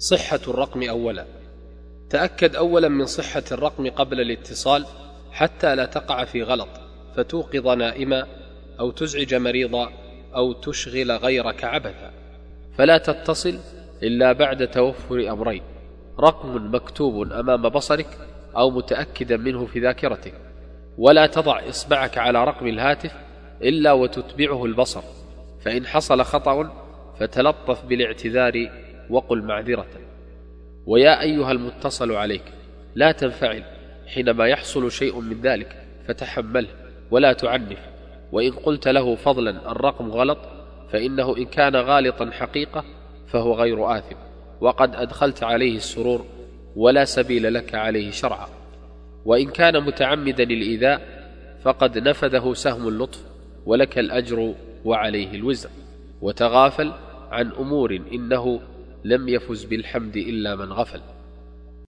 صحة الرقم أولا. تأكد أولا من صحة الرقم قبل الاتصال حتى لا تقع في غلط فتوقظ نائما أو تزعج مريضا أو تشغل غيرك عبثا. فلا تتصل إلا بعد توفر أمرين رقم مكتوب أمام بصرك أو متأكدا منه في ذاكرتك. ولا تضع إصبعك على رقم الهاتف إلا وتتبعه البصر. فإن حصل خطأ فتلطف بالاعتذار وقل معذرة. ويا أيها المتصل عليك لا تنفعل حينما يحصل شيء من ذلك فتحمله ولا تعنف. وإن قلت له فضلا الرقم غلط فإنه إن كان غالطا حقيقة فهو غير آثم. وقد أدخلت عليه السرور ولا سبيل لك عليه شرعا. وإن كان متعمدا الإيذاء فقد نفذه سهم اللطف ولك الأجر وعليه الوزر. وتغافل عن أمور إنه لم يفز بالحمد إلا من غفل.